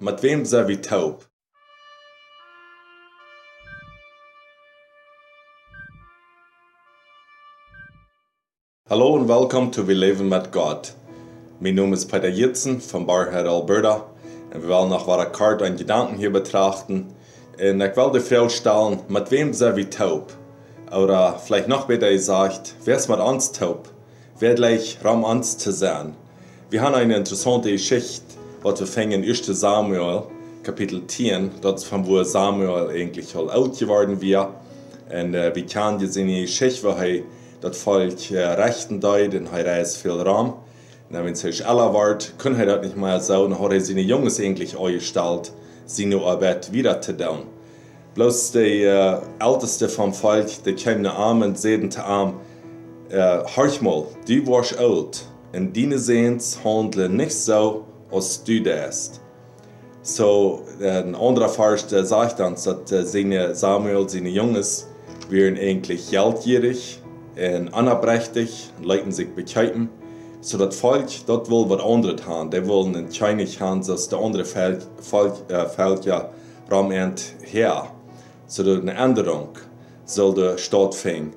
Mit wem sei wie taub? Hallo und willkommen zu Wir leben mit Gott. Mein Name ist Peter Jitzen von Barhead, Alberta. Und wir wollen noch eine Karte und Gedanken hier betrachten. Und ich will die Frage stellen, mit wem sei wie taub? Oder vielleicht noch besser gesagt, wer ist mit uns taub? Wer gleich Raum uns zu sein? Wir haben eine interessante Geschichte, was wir fangen in 1. Samuel, Kapitel 10, dort von wo Samuel eigentlich all alt geworden war. Und äh, wir kennen jetzt in die Geschichte, wo er das Volk äh, rechten deut und er reist viel Raum. Und wenn es sich älter wird, kann er das nicht und hat er seine Jungs eigentlich eingestellt, seine Arbeit wieder zu tun. Bloß der äh, Älteste vom Volk, der kam nach Arm und sagte zu ihm, äh, mal, du warst alt, und deine Sehens handeln nicht so, das. So, ein anderer Vers der sagt dann, dass seine Samuel, seine Jungs, wären eigentlich geldgierig und unabrechtig, leiten sich bekämpfen. So das Volk, dort will was anderes haben. Die wollen ein Chinese haben, dass der andere Volk, Volk, äh, ja Raumend her. So eine Änderung soll der stattfinden.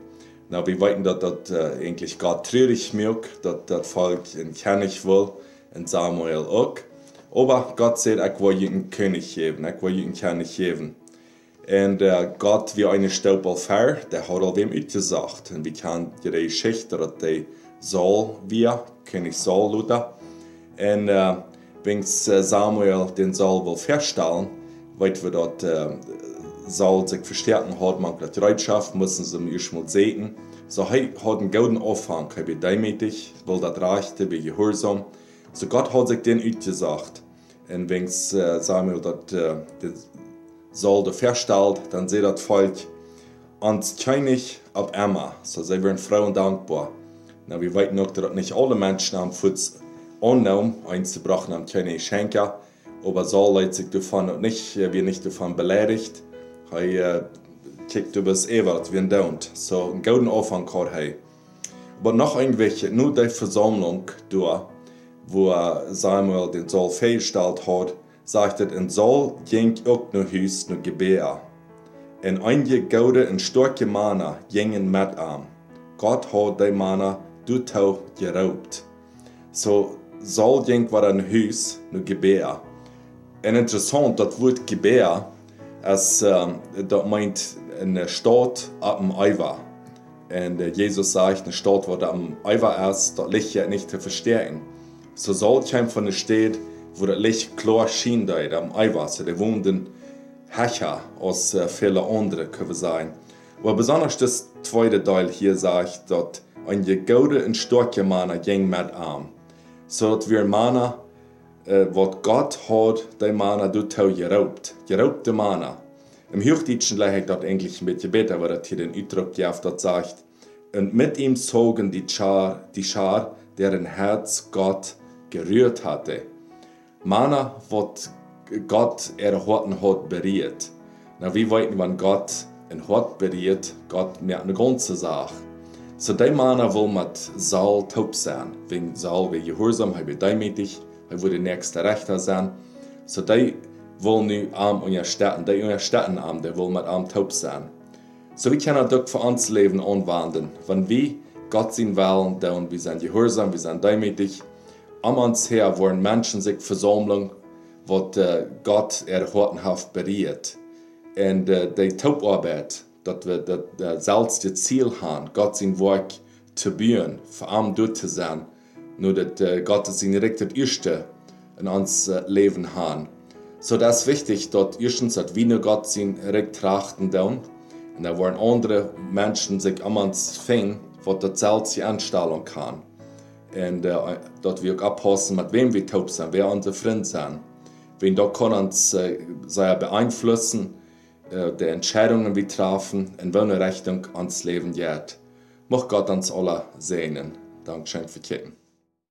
Na, wir wissen, dass das äh, eigentlich Gott traurig macht, dass das Volk in König will, und Samuel auch. Aber Gott sagt, ich will einen König geben, ich will einen König geben. Und äh, Gott, wie eine Staubelfer, der hat all dem gesagt. Und wir kennen die Geschichte, dass der Saul wir, König Saul, Luther. Und äh, wenn Samuel den Saul will feststellen, weil wir dort äh, Saul sich verstärken hat, man die Bereitschaft, müssen sie ihm erstmal sehen. So, er hat einen guten Anfang, er wird demütig, will das Rechte, wie gehorsam. So, Gott hat sich den gesagt. Und wenn äh, Samuel äh, den Saul da feststellt, dann sieht das Volk ans König ab Emma. So, sie werden Frauen dankbar. Na, wir wissen noch, dass nicht alle Menschen am Fuß annehmen, einzubrechen am König schenken. Aber Saul leitet sich davon nicht, wir nicht davon beleidigt. Er äh, kijkt über das wie ein Daunt. So, einen guten Anfang hat er. Aber noch irgendwelche, nur die Versammlung durch, wo Samuel den Saul festgestellt hat, sagt er, en Saul ging auch nach Hus nach Gebea. En einige gute und starke Männer gingen mit ihm. Gott hat die Männer durchtau geraubt. So, Saul ging war ein Hus nach Gebea. En interessant, das Wort Gebea, als, ähm, das meint eine Stadt ab dem Eiver. Und äh, Jesus sagt, eine Stadt, wo der am Eiver ist, das Licht ja nicht zu verstehen. So soll kein von der Stadt, wo das Licht klar schien, da Eiver, so der wohnden Hecher als äh, viele andere können sein. Aber besonders das zweite Teil hier sagt, dass ein gute und starke Mann ging mit arm. So dass wir Männer, äh, was Gott hat, die Männer du tau geraubt. Geraubte Männer. Im Hochdeutschen leicht dort eigentlich ein bisschen besser, aber das hier den Ausdruck gibt, das sagt, und mit ihm zogen die Schar, die Schar, deren Herz Gott gerührt hatte. Männer, was Gott er Horten hat berührt. Na, wie weit wenn Gott ein Hort berührt, Gott merkt eine ganze Sache. So die Männer wollen mit Saul taub sein. Wenn Saul wie gehorsam, er wird demütig, er wird der nächste Rechter sein. So die wollen nu arm unterstützen, die unterstützen arm, die wollen mit arm taub sein. So wie können wir für uns Leben anwenden, wenn wir Gott sein wollen, dann wir sind gehorsam, wir sind demütig, am uns her wollen Menschen sich versammeln, was äh, Gott erhortenhaft berührt. Und äh, die Taubarbeit, dass wir das äh, Ziel haben, Gott sein Werk zu bauen, für arm dort zu sein, nur dass äh, Gott sein richtet Erste in uns äh, Leben haben. So das ist wichtig, dass erstens, dass wir nur Gott sein Recht trachten tun, und da wollen andere Menschen sich am uns finden, was das selbst die Anstellung kann und äh, dort wir auch abpassen, mit wem wir taub sind, wer unsere Freunde sind. Wen da kann uns äh, beeinflussen, äh, die Entscheidungen wir treffen, in welche Richtung uns Leben geht. Mach Gott uns alle sehnen. Dankeschön für Kicken.